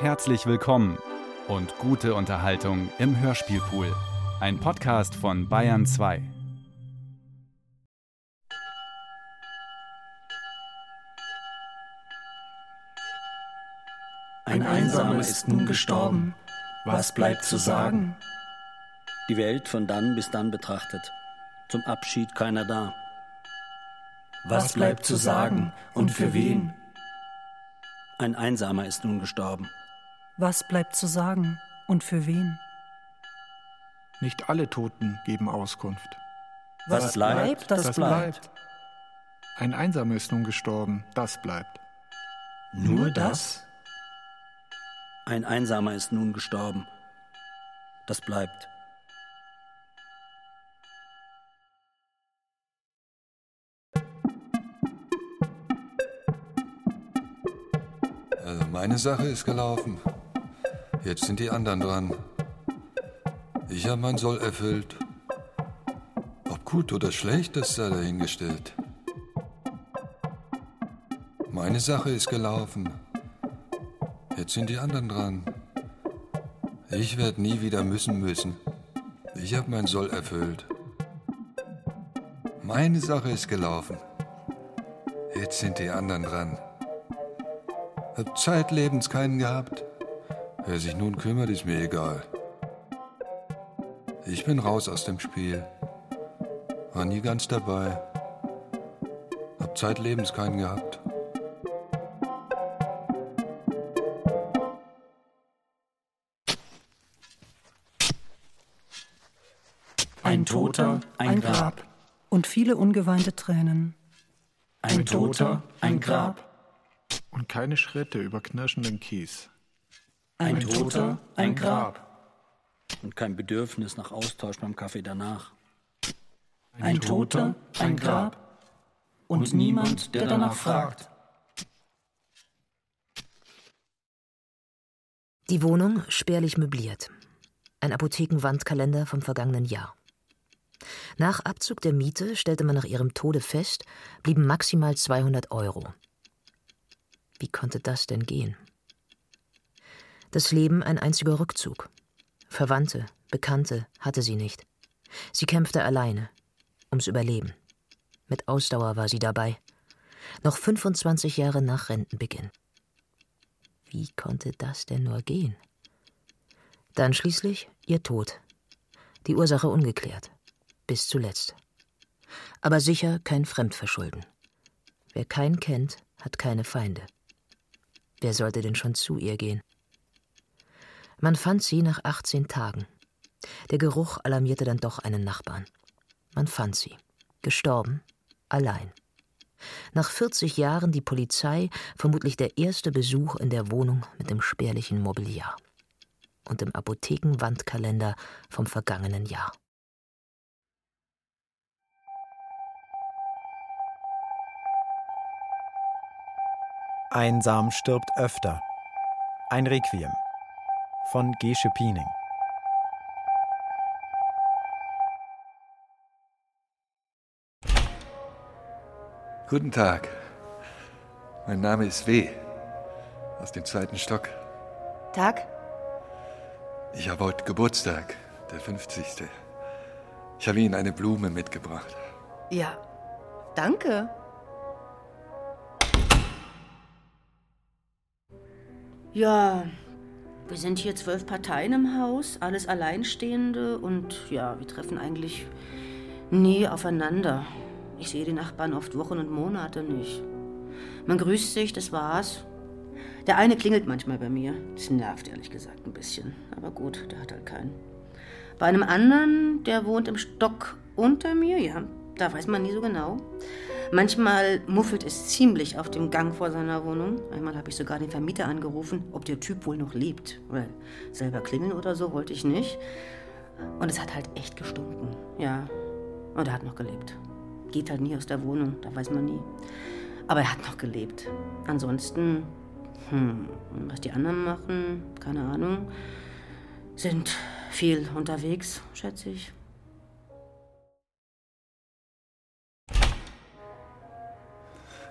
Herzlich willkommen und gute Unterhaltung im Hörspielpool. Ein Podcast von Bayern 2. Ein Einsamer ist nun gestorben. Was bleibt zu sagen? Die Welt von dann bis dann betrachtet. Zum Abschied keiner da. Was bleibt zu sagen und für wen? Ein Einsamer ist nun gestorben. Was bleibt zu sagen und für wen? Nicht alle Toten geben Auskunft. Was, Was bleibt, das, das bleibt. bleibt. Ein Einsamer ist nun gestorben, das bleibt. Nur das? Ein Einsamer ist nun gestorben, das bleibt. Also meine Sache ist gelaufen. Jetzt sind die anderen dran. Ich habe mein Soll erfüllt. Ob gut oder schlecht, das sei dahingestellt. Meine Sache ist gelaufen. Jetzt sind die anderen dran. Ich werde nie wieder müssen müssen. Ich habe mein Soll erfüllt. Meine Sache ist gelaufen. Jetzt sind die anderen dran. Hab zeitlebens keinen gehabt. Wer sich nun kümmert, ist mir egal. Ich bin raus aus dem Spiel. War nie ganz dabei. Hab zeitlebens keinen gehabt. Ein Toter, ein Grab. Und viele ungeweinte Tränen. Ein Toter, ein Grab. Und keine Schritte über knirschenden Kies. Ein, ein Toter, ein Grab. Und kein Bedürfnis nach Austausch beim Kaffee danach. Ein, ein Toter, ein Grab. Und, und niemand, der danach fragt. Die Wohnung spärlich möbliert. Ein Apothekenwandkalender vom vergangenen Jahr. Nach Abzug der Miete stellte man nach ihrem Tode fest, blieben maximal 200 Euro. Wie konnte das denn gehen? Das Leben ein einziger Rückzug. Verwandte, Bekannte hatte sie nicht. Sie kämpfte alleine, ums Überleben. Mit Ausdauer war sie dabei. Noch 25 Jahre nach Rentenbeginn. Wie konnte das denn nur gehen? Dann schließlich ihr Tod. Die Ursache ungeklärt. Bis zuletzt. Aber sicher kein Fremdverschulden. Wer keinen kennt, hat keine Feinde. Wer sollte denn schon zu ihr gehen? Man fand sie nach 18 Tagen. Der Geruch alarmierte dann doch einen Nachbarn. Man fand sie. Gestorben. Allein. Nach 40 Jahren die Polizei vermutlich der erste Besuch in der Wohnung mit dem spärlichen Mobiliar. Und im Apothekenwandkalender vom vergangenen Jahr. Einsam stirbt öfter. Ein Requiem von Gesche Piening. Guten Tag. Mein Name ist W. Aus dem zweiten Stock. Tag. Ich habe heute Geburtstag, der 50. Ich habe Ihnen eine Blume mitgebracht. Ja, danke. Ja, wir sind hier zwölf Parteien im Haus, alles Alleinstehende und ja, wir treffen eigentlich nie aufeinander. Ich sehe die Nachbarn oft Wochen und Monate nicht. Man grüßt sich, das war's. Der eine klingelt manchmal bei mir. Das nervt ehrlich gesagt ein bisschen. Aber gut, der hat halt keinen. Bei einem anderen, der wohnt im Stock unter mir, ja, da weiß man nie so genau. Manchmal muffelt es ziemlich auf dem Gang vor seiner Wohnung. Einmal habe ich sogar den Vermieter angerufen, ob der Typ wohl noch lebt. Weil selber klingeln oder so wollte ich nicht. Und es hat halt echt gestunken. Ja. Und er hat noch gelebt. Geht halt nie aus der Wohnung, da weiß man nie. Aber er hat noch gelebt. Ansonsten, hm, was die anderen machen, keine Ahnung, sind viel unterwegs, schätze ich.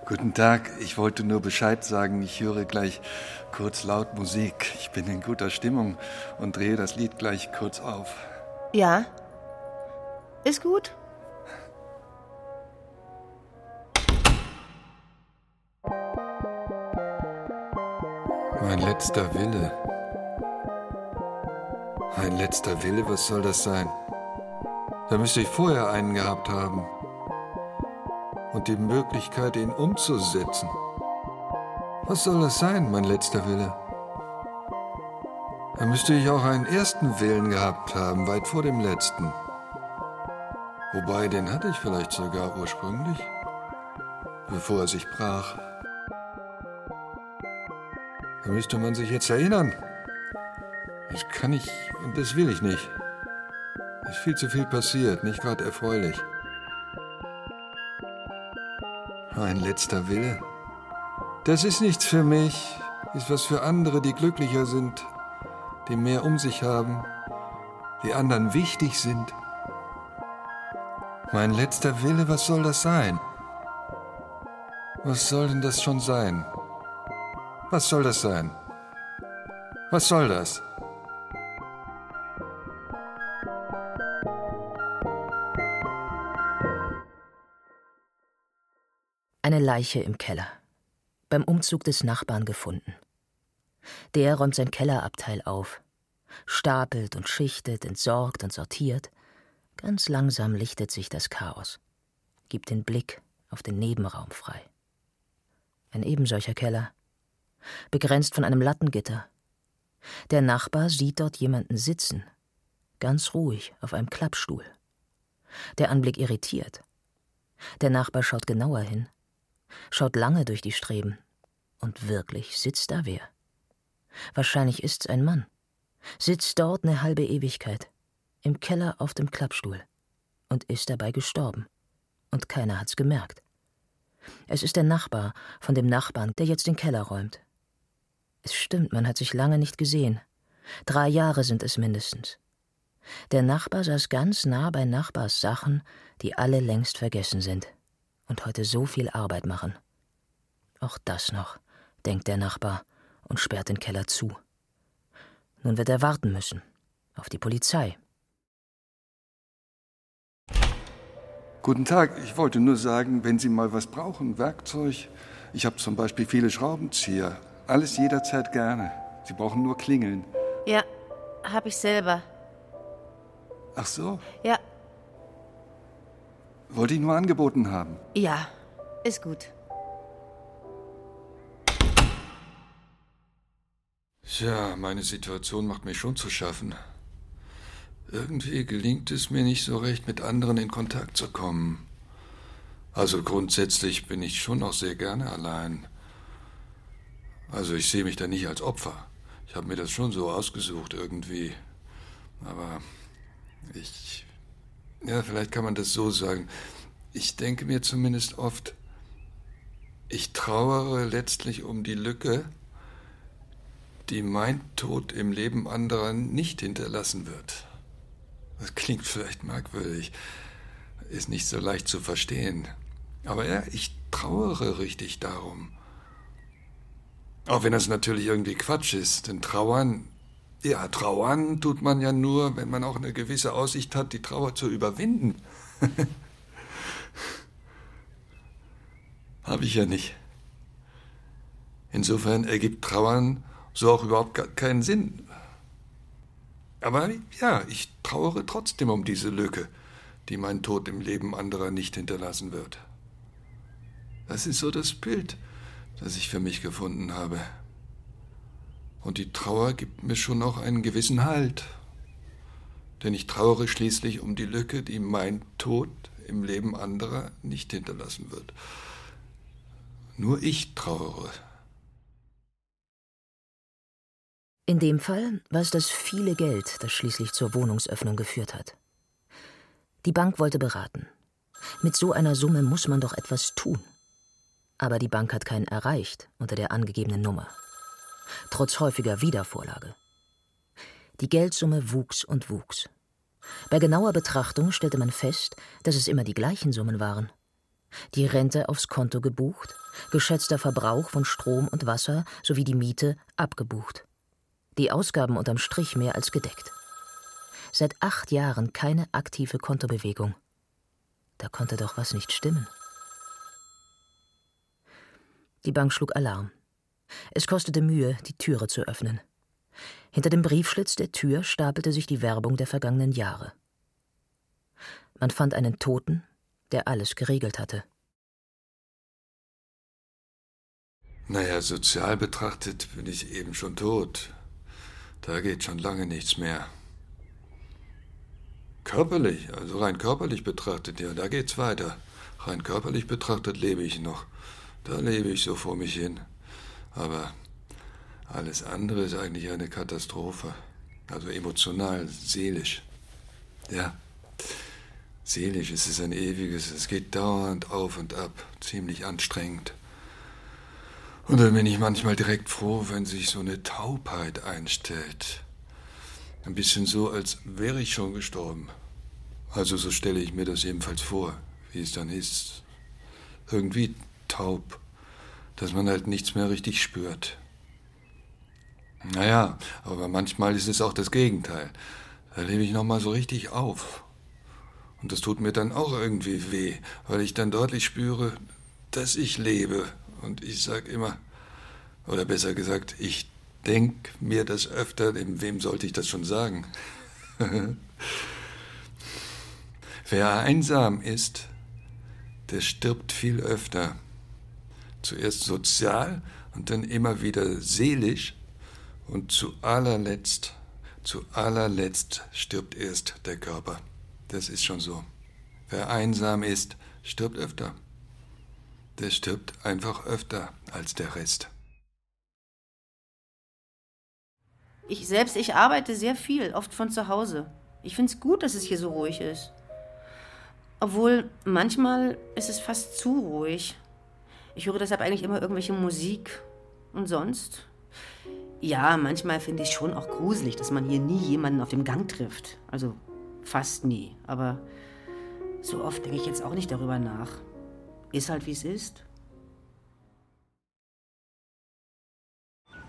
Guten Tag, ich wollte nur Bescheid sagen, ich höre gleich kurz laut Musik. Ich bin in guter Stimmung und drehe das Lied gleich kurz auf. Ja. Ist gut. Mein letzter Wille. Ein letzter Wille, was soll das sein? Da müsste ich vorher einen gehabt haben. Und die Möglichkeit, ihn umzusetzen. Was soll das sein, mein letzter Wille? Da müsste ich auch einen ersten Willen gehabt haben, weit vor dem letzten. Wobei, den hatte ich vielleicht sogar ursprünglich, bevor er sich brach. Da müsste man sich jetzt erinnern. Das kann ich und das will ich nicht. Ist viel zu viel passiert, nicht gerade erfreulich. Ein letzter Wille. Das ist nichts für mich, ist was für andere, die glücklicher sind, die mehr um sich haben, die anderen wichtig sind. Mein letzter Wille, was soll das sein? Was soll denn das schon sein? Was soll das sein? Was soll das? Eine Leiche im Keller. Beim Umzug des Nachbarn gefunden. Der räumt sein Kellerabteil auf, stapelt und schichtet, entsorgt und sortiert. Ganz langsam lichtet sich das Chaos, gibt den Blick auf den Nebenraum frei. Ein ebensolcher Keller, begrenzt von einem Lattengitter. Der Nachbar sieht dort jemanden sitzen, ganz ruhig auf einem Klappstuhl. Der Anblick irritiert. Der Nachbar schaut genauer hin, schaut lange durch die Streben, und wirklich sitzt da wer. Wahrscheinlich ist's ein Mann. Sitzt dort eine halbe Ewigkeit, im Keller auf dem Klappstuhl, und ist dabei gestorben. Und keiner hat's gemerkt. Es ist der Nachbar von dem Nachbarn, der jetzt den Keller räumt. Es stimmt, man hat sich lange nicht gesehen. Drei Jahre sind es mindestens. Der Nachbar saß ganz nah bei Nachbars Sachen, die alle längst vergessen sind und heute so viel Arbeit machen. Auch das noch, denkt der Nachbar und sperrt den Keller zu. Nun wird er warten müssen. Auf die Polizei. Guten Tag, ich wollte nur sagen, wenn Sie mal was brauchen, Werkzeug. Ich habe zum Beispiel viele Schraubenzieher. Alles jederzeit gerne. Sie brauchen nur klingeln. Ja, hab ich selber. Ach so? Ja. Wollte ich nur angeboten haben. Ja, ist gut. Tja, meine Situation macht mir schon zu schaffen. Irgendwie gelingt es mir nicht so recht, mit anderen in Kontakt zu kommen. Also grundsätzlich bin ich schon auch sehr gerne allein. Also ich sehe mich da nicht als Opfer. Ich habe mir das schon so ausgesucht irgendwie. Aber ich... Ja, vielleicht kann man das so sagen. Ich denke mir zumindest oft, ich trauere letztlich um die Lücke, die mein Tod im Leben anderer nicht hinterlassen wird. Das klingt vielleicht merkwürdig, ist nicht so leicht zu verstehen. Aber ja, ich trauere richtig darum. Auch wenn das natürlich irgendwie Quatsch ist, denn trauern, ja, trauern tut man ja nur, wenn man auch eine gewisse Aussicht hat, die Trauer zu überwinden. Habe ich ja nicht. Insofern ergibt Trauern so auch überhaupt keinen Sinn. Aber ja, ich trauere trotzdem um diese Lücke, die mein Tod im Leben anderer nicht hinterlassen wird. Das ist so das Bild, das ich für mich gefunden habe. Und die Trauer gibt mir schon auch einen gewissen Halt. Denn ich trauere schließlich um die Lücke, die mein Tod im Leben anderer nicht hinterlassen wird. Nur ich trauere. In dem Fall war es das viele Geld, das schließlich zur Wohnungsöffnung geführt hat. Die Bank wollte beraten. Mit so einer Summe muss man doch etwas tun. Aber die Bank hat keinen erreicht unter der angegebenen Nummer. Trotz häufiger Wiedervorlage. Die Geldsumme wuchs und wuchs. Bei genauer Betrachtung stellte man fest, dass es immer die gleichen Summen waren. Die Rente aufs Konto gebucht, geschätzter Verbrauch von Strom und Wasser sowie die Miete abgebucht. Die Ausgaben unterm Strich mehr als gedeckt. Seit acht Jahren keine aktive Kontobewegung. Da konnte doch was nicht stimmen. Die Bank schlug Alarm. Es kostete Mühe, die Türe zu öffnen. Hinter dem Briefschlitz der Tür stapelte sich die Werbung der vergangenen Jahre. Man fand einen Toten, der alles geregelt hatte. Naja, sozial betrachtet bin ich eben schon tot. Da geht schon lange nichts mehr. Körperlich, also rein körperlich betrachtet, ja, da geht's weiter. Rein körperlich betrachtet lebe ich noch. Da lebe ich so vor mich hin. Aber alles andere ist eigentlich eine Katastrophe. Also emotional, seelisch. Ja. Seelisch ist es ein ewiges, es geht dauernd auf und ab, ziemlich anstrengend. Und dann bin ich manchmal direkt froh, wenn sich so eine Taubheit einstellt. Ein bisschen so, als wäre ich schon gestorben. Also so stelle ich mir das jedenfalls vor, wie es dann ist. Irgendwie taub, dass man halt nichts mehr richtig spürt. Naja, aber manchmal ist es auch das Gegenteil. Da lebe ich nochmal so richtig auf. Und das tut mir dann auch irgendwie weh, weil ich dann deutlich spüre, dass ich lebe. Und ich sag immer, oder besser gesagt, ich denk mir das öfter, dem wem sollte ich das schon sagen? Wer einsam ist, der stirbt viel öfter. Zuerst sozial und dann immer wieder seelisch und zu allerletzt, zu allerletzt stirbt erst der Körper. Das ist schon so. Wer einsam ist, stirbt öfter. Der stirbt einfach öfter als der Rest. Ich selbst, ich arbeite sehr viel, oft von zu Hause. Ich finde es gut, dass es hier so ruhig ist. Obwohl, manchmal ist es fast zu ruhig. Ich höre deshalb eigentlich immer irgendwelche Musik. Und sonst? Ja, manchmal finde ich schon auch gruselig, dass man hier nie jemanden auf dem Gang trifft. Also Fast nie. Aber so oft denke ich jetzt auch nicht darüber nach. Ist halt wie es ist.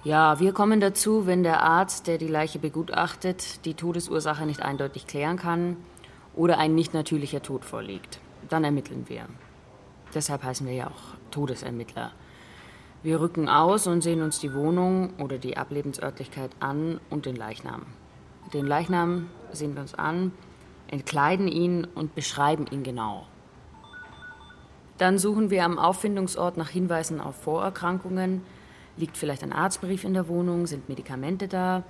Ja, wir kommen dazu, wenn der Arzt, der die Leiche begutachtet, die Todesursache nicht eindeutig klären kann oder ein nicht natürlicher Tod vorliegt. Dann ermitteln wir. Deshalb heißen wir ja auch Todesermittler. Wir rücken aus und sehen uns die Wohnung oder die Ablebensörtlichkeit an und den Leichnam. Den Leichnam sehen wir uns an, entkleiden ihn und beschreiben ihn genau. Dann suchen wir am Auffindungsort nach Hinweisen auf Vorerkrankungen. Liegt vielleicht ein Arztbrief in der Wohnung? Sind Medikamente da?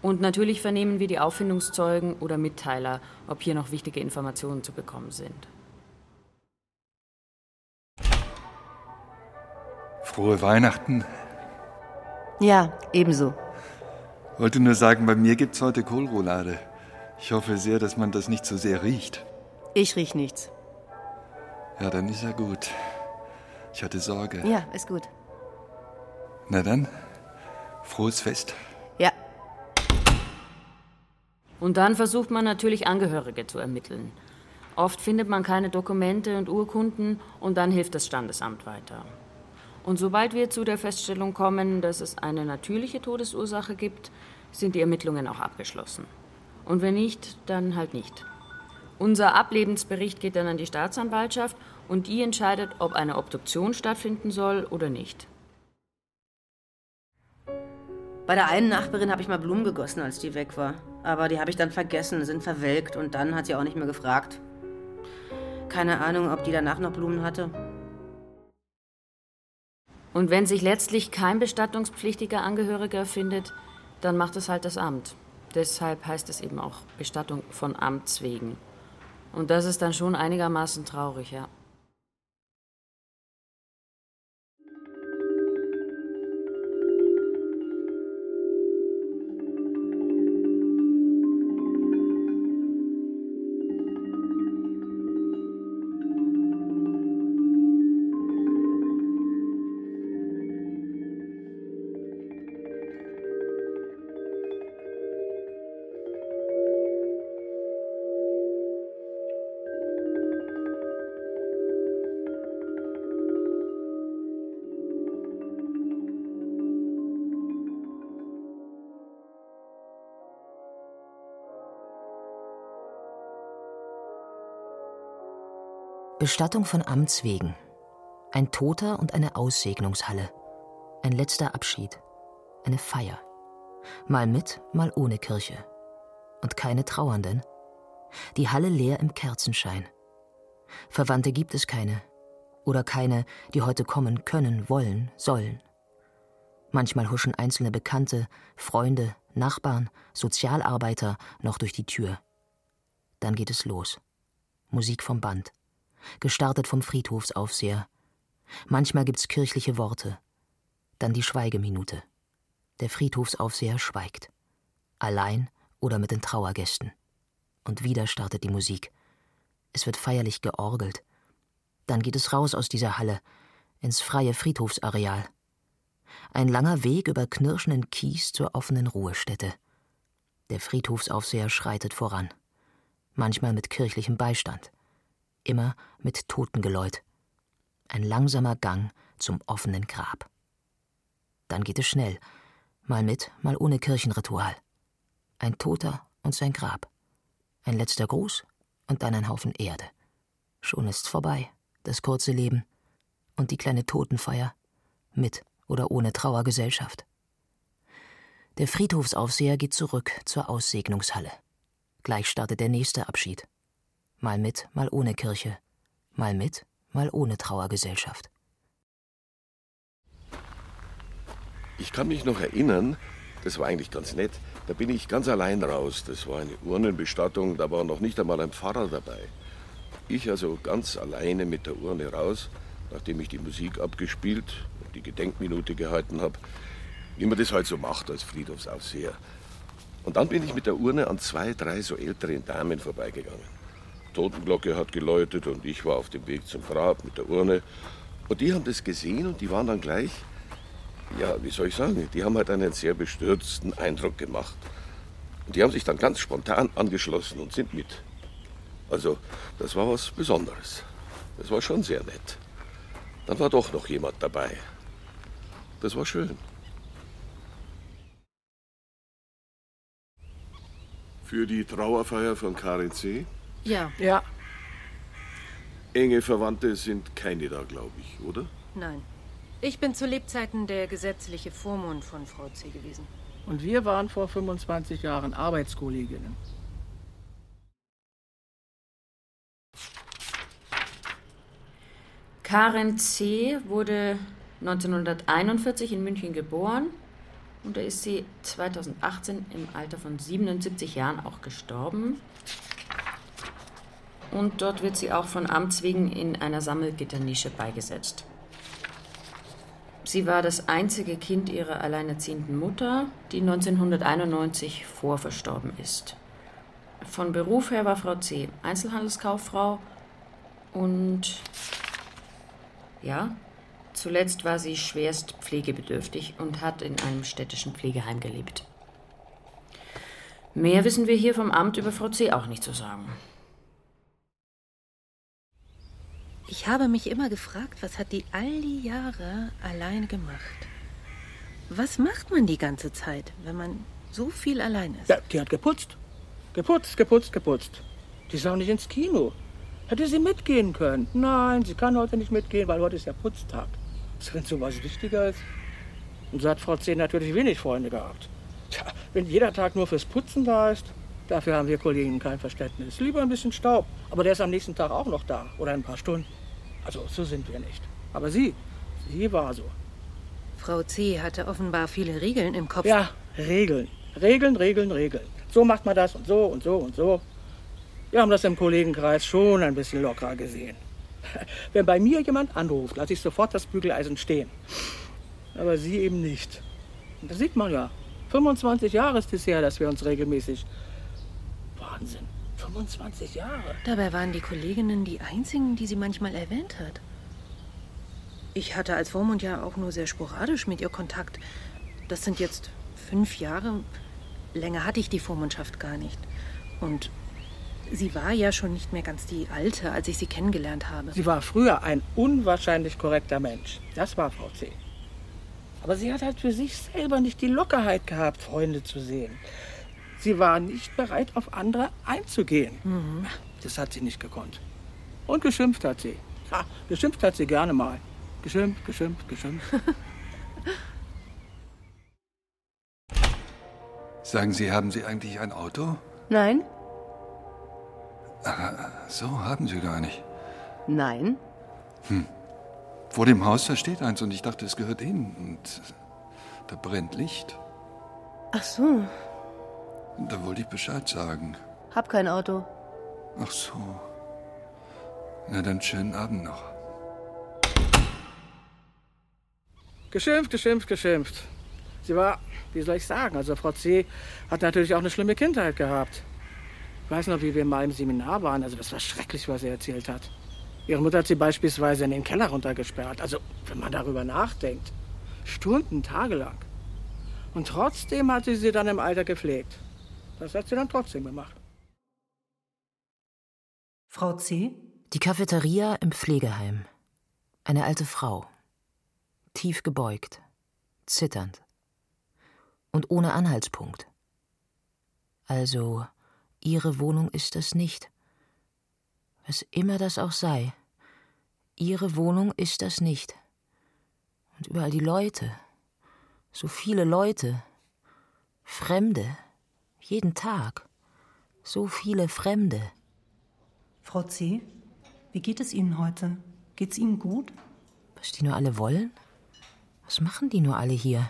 Und natürlich vernehmen wir die Auffindungszeugen oder Mitteiler, ob hier noch wichtige Informationen zu bekommen sind. Frohe Weihnachten. Ja, ebenso. Wollte nur sagen, bei mir gibt's heute Kohlroulade. Ich hoffe sehr, dass man das nicht so sehr riecht. Ich riech nichts. Ja, dann ist ja gut. Ich hatte Sorge. Ja, ist gut. Na dann, frohes Fest. Ja. Und dann versucht man natürlich Angehörige zu ermitteln. Oft findet man keine Dokumente und Urkunden und dann hilft das Standesamt weiter. Und sobald wir zu der Feststellung kommen, dass es eine natürliche Todesursache gibt, sind die Ermittlungen auch abgeschlossen. Und wenn nicht, dann halt nicht. Unser Ablebensbericht geht dann an die Staatsanwaltschaft und die entscheidet, ob eine Obduktion stattfinden soll oder nicht. Bei der einen Nachbarin habe ich mal Blumen gegossen, als die weg war. Aber die habe ich dann vergessen, sind verwelkt und dann hat sie auch nicht mehr gefragt. Keine Ahnung, ob die danach noch Blumen hatte. Und wenn sich letztlich kein bestattungspflichtiger Angehöriger findet, dann macht es halt das Amt. Deshalb heißt es eben auch Bestattung von Amts wegen. Und das ist dann schon einigermaßen traurig, ja. Bestattung von Amts wegen. Ein Toter und eine Aussegnungshalle. Ein letzter Abschied. Eine Feier. Mal mit, mal ohne Kirche. Und keine Trauernden. Die Halle leer im Kerzenschein. Verwandte gibt es keine. Oder keine, die heute kommen können, wollen, sollen. Manchmal huschen einzelne Bekannte, Freunde, Nachbarn, Sozialarbeiter noch durch die Tür. Dann geht es los. Musik vom Band. Gestartet vom Friedhofsaufseher. Manchmal gibt's kirchliche Worte. Dann die Schweigeminute. Der Friedhofsaufseher schweigt. Allein oder mit den Trauergästen. Und wieder startet die Musik. Es wird feierlich georgelt. Dann geht es raus aus dieser Halle, ins freie Friedhofsareal. Ein langer Weg über knirschenden Kies zur offenen Ruhestätte. Der Friedhofsaufseher schreitet voran. Manchmal mit kirchlichem Beistand. Immer mit Totengeläut. Ein langsamer Gang zum offenen Grab. Dann geht es schnell, mal mit, mal ohne Kirchenritual. Ein Toter und sein Grab. Ein letzter Gruß und dann ein Haufen Erde. Schon ist's vorbei, das kurze Leben und die kleine Totenfeier, mit oder ohne Trauergesellschaft. Der Friedhofsaufseher geht zurück zur Aussegnungshalle. Gleich startet der nächste Abschied. Mal mit, mal ohne Kirche, mal mit, mal ohne Trauergesellschaft. Ich kann mich noch erinnern, das war eigentlich ganz nett. Da bin ich ganz allein raus. Das war eine Urnenbestattung, da war noch nicht einmal ein Pfarrer dabei. Ich also ganz alleine mit der Urne raus, nachdem ich die Musik abgespielt und die Gedenkminute gehalten habe, wie man das halt so macht als Friedhofsaufseher. Und dann bin ich mit der Urne an zwei, drei so älteren Damen vorbeigegangen. Totenglocke hat geläutet und ich war auf dem Weg zum Grab mit der Urne. Und die haben das gesehen und die waren dann gleich ja, wie soll ich sagen, die haben halt einen sehr bestürzten Eindruck gemacht. Und die haben sich dann ganz spontan angeschlossen und sind mit. Also, das war was Besonderes. Das war schon sehr nett. Dann war doch noch jemand dabei. Das war schön. Für die Trauerfeier von Karin C. Ja. Ja. Enge Verwandte sind keine da, glaube ich, oder? Nein. Ich bin zu Lebzeiten der gesetzliche Vormund von Frau C. gewesen. Und wir waren vor 25 Jahren Arbeitskolleginnen. Karen C. wurde 1941 in München geboren und da ist sie 2018 im Alter von 77 Jahren auch gestorben. Und dort wird sie auch von Amts wegen in einer Sammelgitternische beigesetzt. Sie war das einzige Kind ihrer alleinerziehenden Mutter, die 1991 vorverstorben ist. Von Beruf her war Frau C. Einzelhandelskauffrau und ja, zuletzt war sie schwerst pflegebedürftig und hat in einem städtischen Pflegeheim gelebt. Mehr wissen wir hier vom Amt über Frau C. auch nicht zu sagen. Ich habe mich immer gefragt, was hat die all die Jahre allein gemacht? Was macht man die ganze Zeit, wenn man so viel allein ist? Ja, die hat geputzt. Geputzt, geputzt, geputzt. Die ist auch nicht ins Kino. Hätte sie mitgehen können? Nein, sie kann heute nicht mitgehen, weil heute ist ja Putztag. Was, wenn sowas wichtiger ist? Und so hat Frau C. natürlich wenig Freunde gehabt. Tja, wenn jeder Tag nur fürs Putzen da ist, dafür haben wir Kollegen kein Verständnis. Lieber ein bisschen Staub, aber der ist am nächsten Tag auch noch da oder ein paar Stunden. Also so sind wir nicht. Aber sie, sie war so. Frau C. hatte offenbar viele Regeln im Kopf. Ja, Regeln. Regeln, Regeln, Regeln. So macht man das und so und so und so. Wir haben das im Kollegenkreis schon ein bisschen lockerer gesehen. Wenn bei mir jemand anruft, lasse ich sofort das Bügeleisen stehen. Aber sie eben nicht. Und das sieht man ja. 25 Jahre ist es her, dass wir uns regelmäßig. Wahnsinn. 25 Jahre. Dabei waren die Kolleginnen die einzigen, die sie manchmal erwähnt hat. Ich hatte als Vormund ja auch nur sehr sporadisch mit ihr Kontakt. Das sind jetzt fünf Jahre. Länger hatte ich die Vormundschaft gar nicht. Und sie war ja schon nicht mehr ganz die Alte, als ich sie kennengelernt habe. Sie war früher ein unwahrscheinlich korrekter Mensch. Das war Frau C. Aber sie hat halt für sich selber nicht die Lockerheit gehabt, Freunde zu sehen. Sie war nicht bereit, auf andere einzugehen. Mhm. Das hat sie nicht gekonnt. Und geschimpft hat sie. Ha, geschimpft hat sie gerne mal. Geschimpft, geschimpft, geschimpft. Sagen Sie, haben Sie eigentlich ein Auto? Nein? Ah, so haben Sie gar nicht. Nein? Hm. Vor dem Haus, da steht eins und ich dachte, es gehört Ihnen. Und da brennt Licht. Ach so. Da wollte ich Bescheid sagen. Hab kein Auto. Ach so. Na dann schönen Abend noch. Geschimpft, geschimpft, geschimpft. Sie war, wie soll ich sagen, also Frau C. hat natürlich auch eine schlimme Kindheit gehabt. Ich weiß noch, wie wir mal im Seminar waren, also das war schrecklich, was sie erzählt hat. Ihre Mutter hat sie beispielsweise in den Keller runtergesperrt. Also, wenn man darüber nachdenkt. Stunden, tagelang. Und trotzdem hat sie sie dann im Alter gepflegt. Das hat sie dann trotzdem gemacht. Frau C. Die Cafeteria im Pflegeheim. Eine alte Frau. Tief gebeugt, zitternd und ohne Anhaltspunkt. Also, ihre Wohnung ist es nicht. Was immer das auch sei. Ihre Wohnung ist das nicht. Und überall die Leute. So viele Leute. Fremde. Jeden Tag. So viele Fremde. Frau C., wie geht es Ihnen heute? Geht's Ihnen gut? Was die nur alle wollen? Was machen die nur alle hier?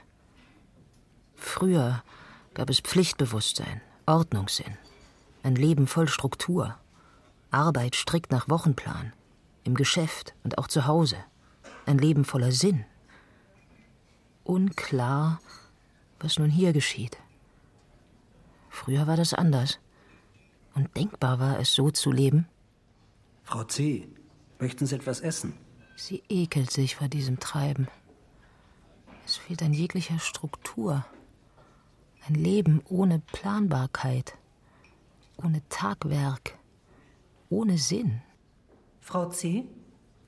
Früher gab es Pflichtbewusstsein, Ordnungssinn, ein Leben voll Struktur, Arbeit strikt nach Wochenplan, im Geschäft und auch zu Hause, ein Leben voller Sinn. Unklar, was nun hier geschieht. Früher war das anders. Und denkbar war es, so zu leben. Frau C., möchten Sie etwas essen? Sie ekelt sich vor diesem Treiben. Es fehlt an jeglicher Struktur. Ein Leben ohne Planbarkeit, ohne Tagwerk, ohne Sinn. Frau C.?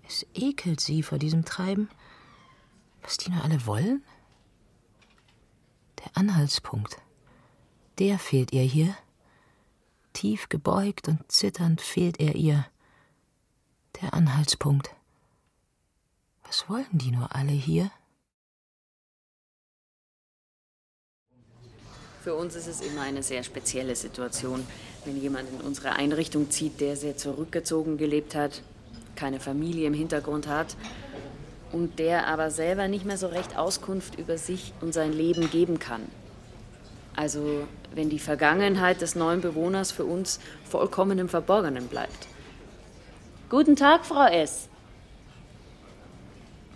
Es ekelt sie vor diesem Treiben. Was die nur alle wollen? Der Anhaltspunkt. Der fehlt ihr hier. Tief gebeugt und zitternd fehlt er ihr. Der Anhaltspunkt. Was wollen die nur alle hier? Für uns ist es immer eine sehr spezielle Situation, wenn jemand in unsere Einrichtung zieht, der sehr zurückgezogen gelebt hat, keine Familie im Hintergrund hat und der aber selber nicht mehr so recht Auskunft über sich und sein Leben geben kann. Also wenn die Vergangenheit des neuen Bewohners für uns vollkommen im Verborgenen bleibt. Guten Tag, Frau S.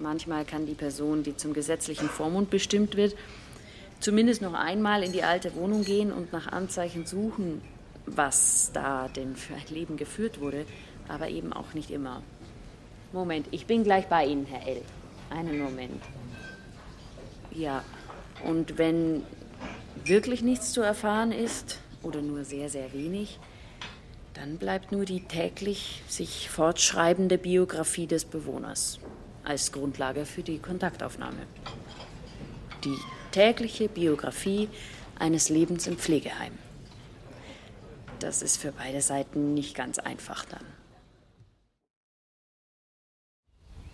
Manchmal kann die Person, die zum gesetzlichen Vormund bestimmt wird, zumindest noch einmal in die alte Wohnung gehen und nach Anzeichen suchen, was da denn für ein Leben geführt wurde, aber eben auch nicht immer. Moment, ich bin gleich bei Ihnen, Herr L. Einen Moment. Ja, und wenn wirklich nichts zu erfahren ist, oder nur sehr, sehr wenig, dann bleibt nur die täglich sich fortschreibende Biografie des Bewohners als Grundlage für die Kontaktaufnahme. Die tägliche Biografie eines Lebens im Pflegeheim. Das ist für beide Seiten nicht ganz einfach dann.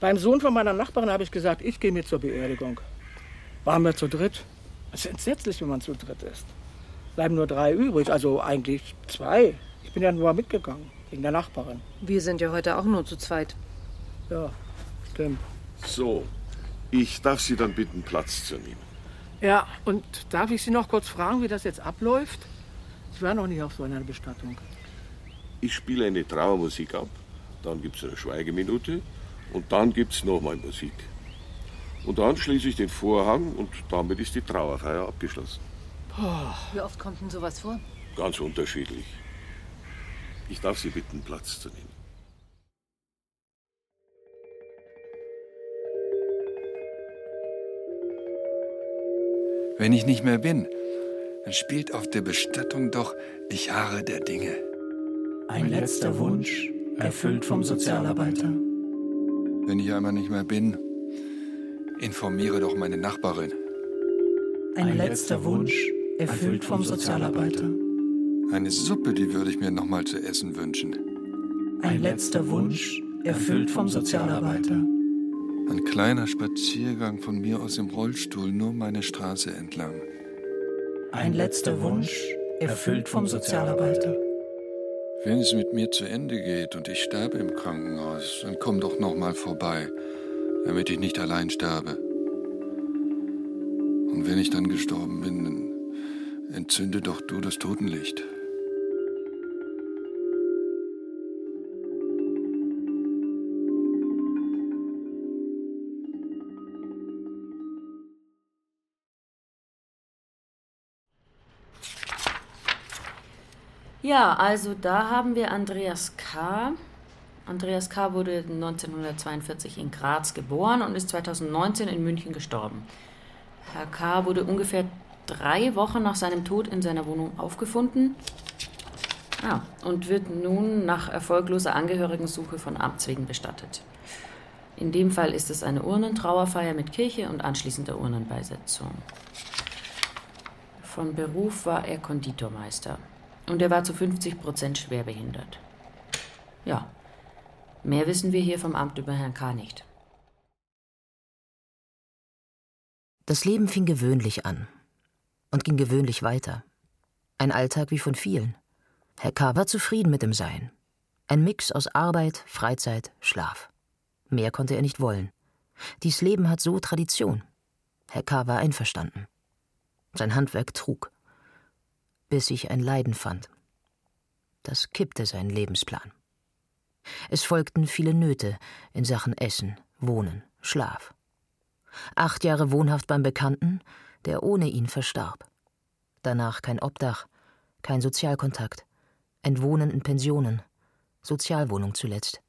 Beim Sohn von meiner Nachbarin habe ich gesagt, ich gehe mit zur Beerdigung. Waren wir zu dritt. Es ist entsetzlich, wenn man zu dritt ist. Bleiben nur drei übrig, also eigentlich zwei. Ich bin ja nur mitgegangen, wegen der Nachbarin. Wir sind ja heute auch nur zu zweit. Ja, stimmt. So, ich darf Sie dann bitten, Platz zu nehmen. Ja, und darf ich Sie noch kurz fragen, wie das jetzt abläuft? Ich war noch nie auf so einer Bestattung. Ich spiele eine Trauermusik ab, dann gibt es eine Schweigeminute und dann gibt es nochmal Musik. Und dann schließe ich den Vorhang und damit ist die Trauerfeier abgeschlossen. Wie oft kommt denn sowas vor? Ganz unterschiedlich. Ich darf Sie bitten, Platz zu nehmen. Wenn ich nicht mehr bin, dann spielt auf der Bestattung doch Ich harre der Dinge. Ein letzter Wunsch, erfüllt vom Sozialarbeiter. Wenn ich einmal nicht mehr bin, informiere doch meine Nachbarin. Ein letzter Wunsch, erfüllt vom Sozialarbeiter. Eine Suppe, die würde ich mir noch mal zu essen wünschen. Ein letzter Wunsch, erfüllt vom Sozialarbeiter. Ein kleiner Spaziergang von mir aus im Rollstuhl, nur meine Straße entlang. Ein letzter Wunsch, erfüllt vom Sozialarbeiter. Wenn es mit mir zu Ende geht und ich sterbe im Krankenhaus, dann komm doch noch mal vorbei, damit ich nicht allein sterbe. Und wenn ich dann gestorben bin, dann entzünde doch du das Totenlicht. Ja, also da haben wir Andreas K. Andreas K. wurde 1942 in Graz geboren und ist 2019 in München gestorben. Herr K. wurde ungefähr drei Wochen nach seinem Tod in seiner Wohnung aufgefunden ah, und wird nun nach erfolgloser Angehörigensuche von Amts wegen bestattet. In dem Fall ist es eine Urnentrauerfeier mit Kirche und anschließender Urnenbeisetzung. Von Beruf war er Konditormeister und er war zu 50 Prozent schwerbehindert. Ja, mehr wissen wir hier vom Amt über Herrn K. nicht. Das Leben fing gewöhnlich an und ging gewöhnlich weiter. Ein Alltag wie von vielen. Herr K. war zufrieden mit dem Sein. Ein Mix aus Arbeit, Freizeit, Schlaf. Mehr konnte er nicht wollen. Dies Leben hat so Tradition. Herr K. war einverstanden. Sein Handwerk trug. Bis sich ein Leiden fand. Das kippte seinen Lebensplan. Es folgten viele Nöte in Sachen Essen, Wohnen, Schlaf. Acht Jahre wohnhaft beim Bekannten, der ohne ihn verstarb. Danach kein Obdach, kein Sozialkontakt, Entwohnen in Pensionen, Sozialwohnung zuletzt.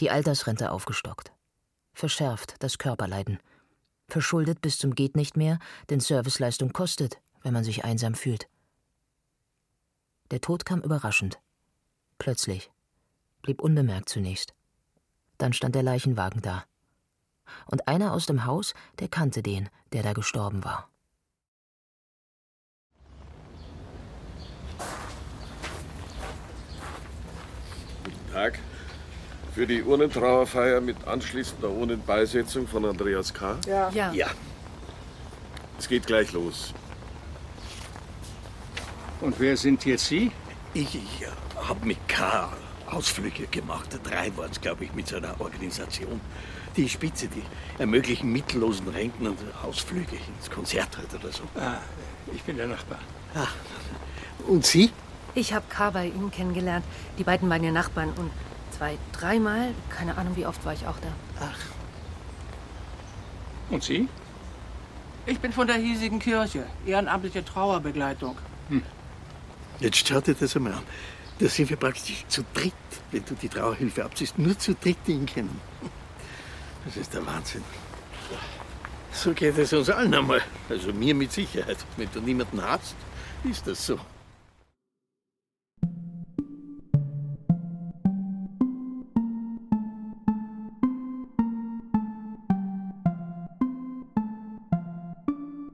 Die Altersrente aufgestockt. Verschärft das Körperleiden. Verschuldet bis zum Geht nicht mehr, denn Serviceleistung kostet, wenn man sich einsam fühlt. Der Tod kam überraschend. Plötzlich. Blieb unbemerkt zunächst. Dann stand der Leichenwagen da. Und einer aus dem Haus, der kannte den, der da gestorben war. Guten Tag. Für die Urnentrauerfeier mit anschließender Urnenbeisetzung von Andreas K. Ja. Ja. ja. Es geht gleich los. Und wer sind jetzt Sie? Ich, ich habe mit K. Ausflüge gemacht. Drei waren es, glaube ich, mit seiner Organisation. Die Spitze, die ermöglichen mittellosen Rentnern Ausflüge ins Konzert halt oder so. Ah, ich bin der Nachbar. Ah. Und Sie? Ich habe K. bei Ihnen kennengelernt. Die beiden waren ja Nachbarn. Und zwei, dreimal, keine Ahnung, wie oft war ich auch da. Ach. Und Sie? Ich bin von der hiesigen Kirche. Ehrenamtliche Trauerbegleitung. Hm. Jetzt schaut dir das einmal an. Da sind wir praktisch zu dritt, wenn du die Trauerhilfe abziehst. Nur zu dritt den können. Das ist der Wahnsinn. So geht es uns allen einmal. Also mir mit Sicherheit. Wenn du niemanden hast, ist das so.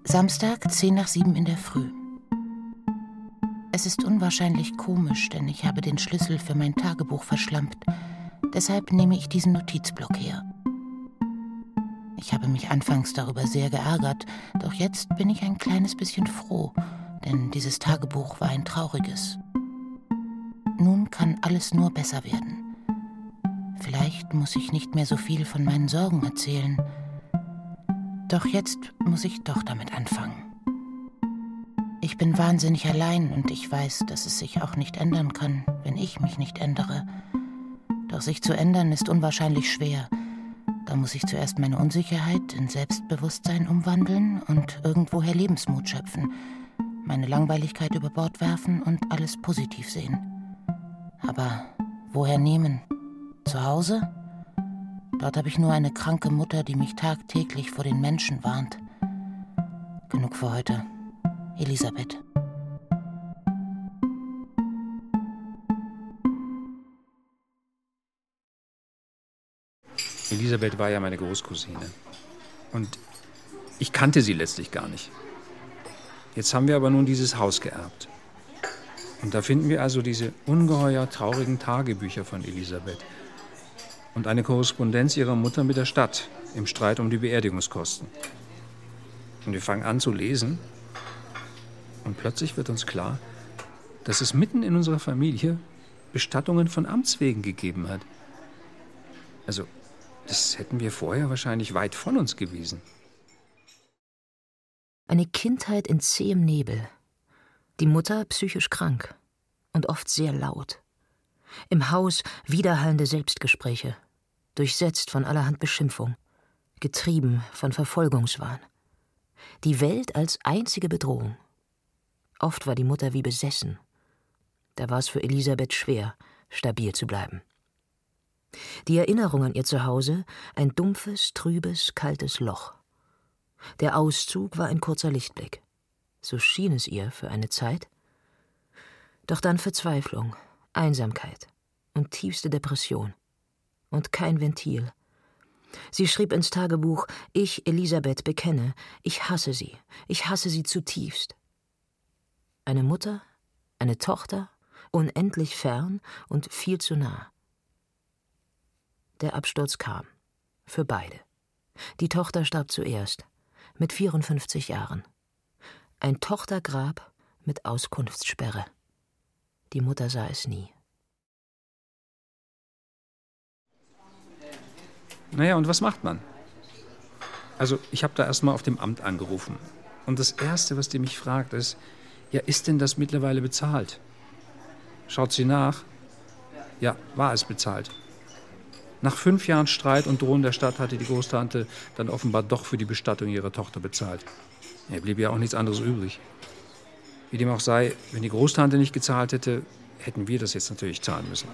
Samstag, 10 nach 7 in der Früh. Es ist unwahrscheinlich komisch, denn ich habe den Schlüssel für mein Tagebuch verschlampt. Deshalb nehme ich diesen Notizblock her. Ich habe mich anfangs darüber sehr geärgert, doch jetzt bin ich ein kleines bisschen froh, denn dieses Tagebuch war ein trauriges. Nun kann alles nur besser werden. Vielleicht muss ich nicht mehr so viel von meinen Sorgen erzählen. Doch jetzt muss ich doch damit anfangen. Ich bin wahnsinnig allein und ich weiß, dass es sich auch nicht ändern kann, wenn ich mich nicht ändere. Doch sich zu ändern ist unwahrscheinlich schwer. Da muss ich zuerst meine Unsicherheit in Selbstbewusstsein umwandeln und irgendwoher Lebensmut schöpfen, meine Langweiligkeit über Bord werfen und alles positiv sehen. Aber woher nehmen? Zu Hause? Dort habe ich nur eine kranke Mutter, die mich tagtäglich vor den Menschen warnt. Genug für heute. Elisabeth. Elisabeth war ja meine Großcousine. Und ich kannte sie letztlich gar nicht. Jetzt haben wir aber nun dieses Haus geerbt. Und da finden wir also diese ungeheuer traurigen Tagebücher von Elisabeth und eine Korrespondenz ihrer Mutter mit der Stadt im Streit um die Beerdigungskosten. Und wir fangen an zu lesen und plötzlich wird uns klar, dass es mitten in unserer Familie Bestattungen von Amts wegen gegeben hat. Also, das hätten wir vorher wahrscheinlich weit von uns gewiesen. Eine Kindheit in zähem Nebel. Die Mutter psychisch krank und oft sehr laut. Im Haus widerhallende Selbstgespräche, durchsetzt von allerhand Beschimpfung, getrieben von Verfolgungswahn. Die Welt als einzige Bedrohung. Oft war die Mutter wie besessen. Da war es für Elisabeth schwer, stabil zu bleiben. Die Erinnerung an ihr Zuhause ein dumpfes, trübes, kaltes Loch. Der Auszug war ein kurzer Lichtblick. So schien es ihr für eine Zeit. Doch dann Verzweiflung, Einsamkeit und tiefste Depression. Und kein Ventil. Sie schrieb ins Tagebuch Ich, Elisabeth, bekenne, ich hasse sie, ich hasse sie zutiefst. Eine Mutter, eine Tochter, unendlich fern und viel zu nah. Der Absturz kam. Für beide. Die Tochter starb zuerst, mit 54 Jahren. Ein Tochtergrab mit Auskunftssperre. Die Mutter sah es nie. Naja, und was macht man? Also, ich habe da erstmal auf dem Amt angerufen. Und das Erste, was die mich fragt, ist: Ja, ist denn das mittlerweile bezahlt? Schaut sie nach? Ja, war es bezahlt. Nach fünf Jahren Streit und Drohen der Stadt hatte die Großtante dann offenbar doch für die Bestattung ihrer Tochter bezahlt. Er blieb ja auch nichts anderes übrig. Wie dem auch sei, wenn die Großtante nicht gezahlt hätte, hätten wir das jetzt natürlich zahlen müssen.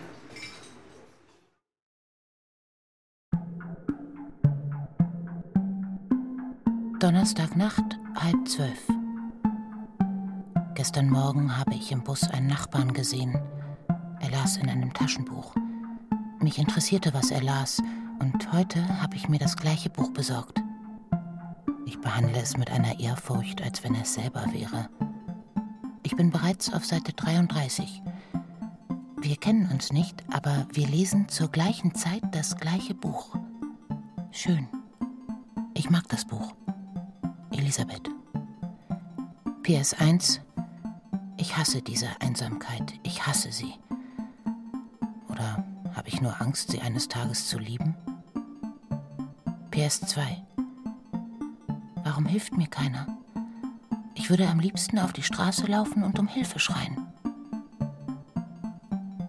Donnerstagnacht, halb zwölf. Gestern Morgen habe ich im Bus einen Nachbarn gesehen. Er las in einem Taschenbuch. Mich interessierte, was er las, und heute habe ich mir das gleiche Buch besorgt. Ich behandle es mit einer Ehrfurcht, als wenn es selber wäre. Ich bin bereits auf Seite 33. Wir kennen uns nicht, aber wir lesen zur gleichen Zeit das gleiche Buch. Schön. Ich mag das Buch. Elisabeth. PS1. Ich hasse diese Einsamkeit. Ich hasse sie. Oder habe ich nur Angst, sie eines Tages zu lieben? PS2. Warum hilft mir keiner? Ich würde am liebsten auf die Straße laufen und um Hilfe schreien.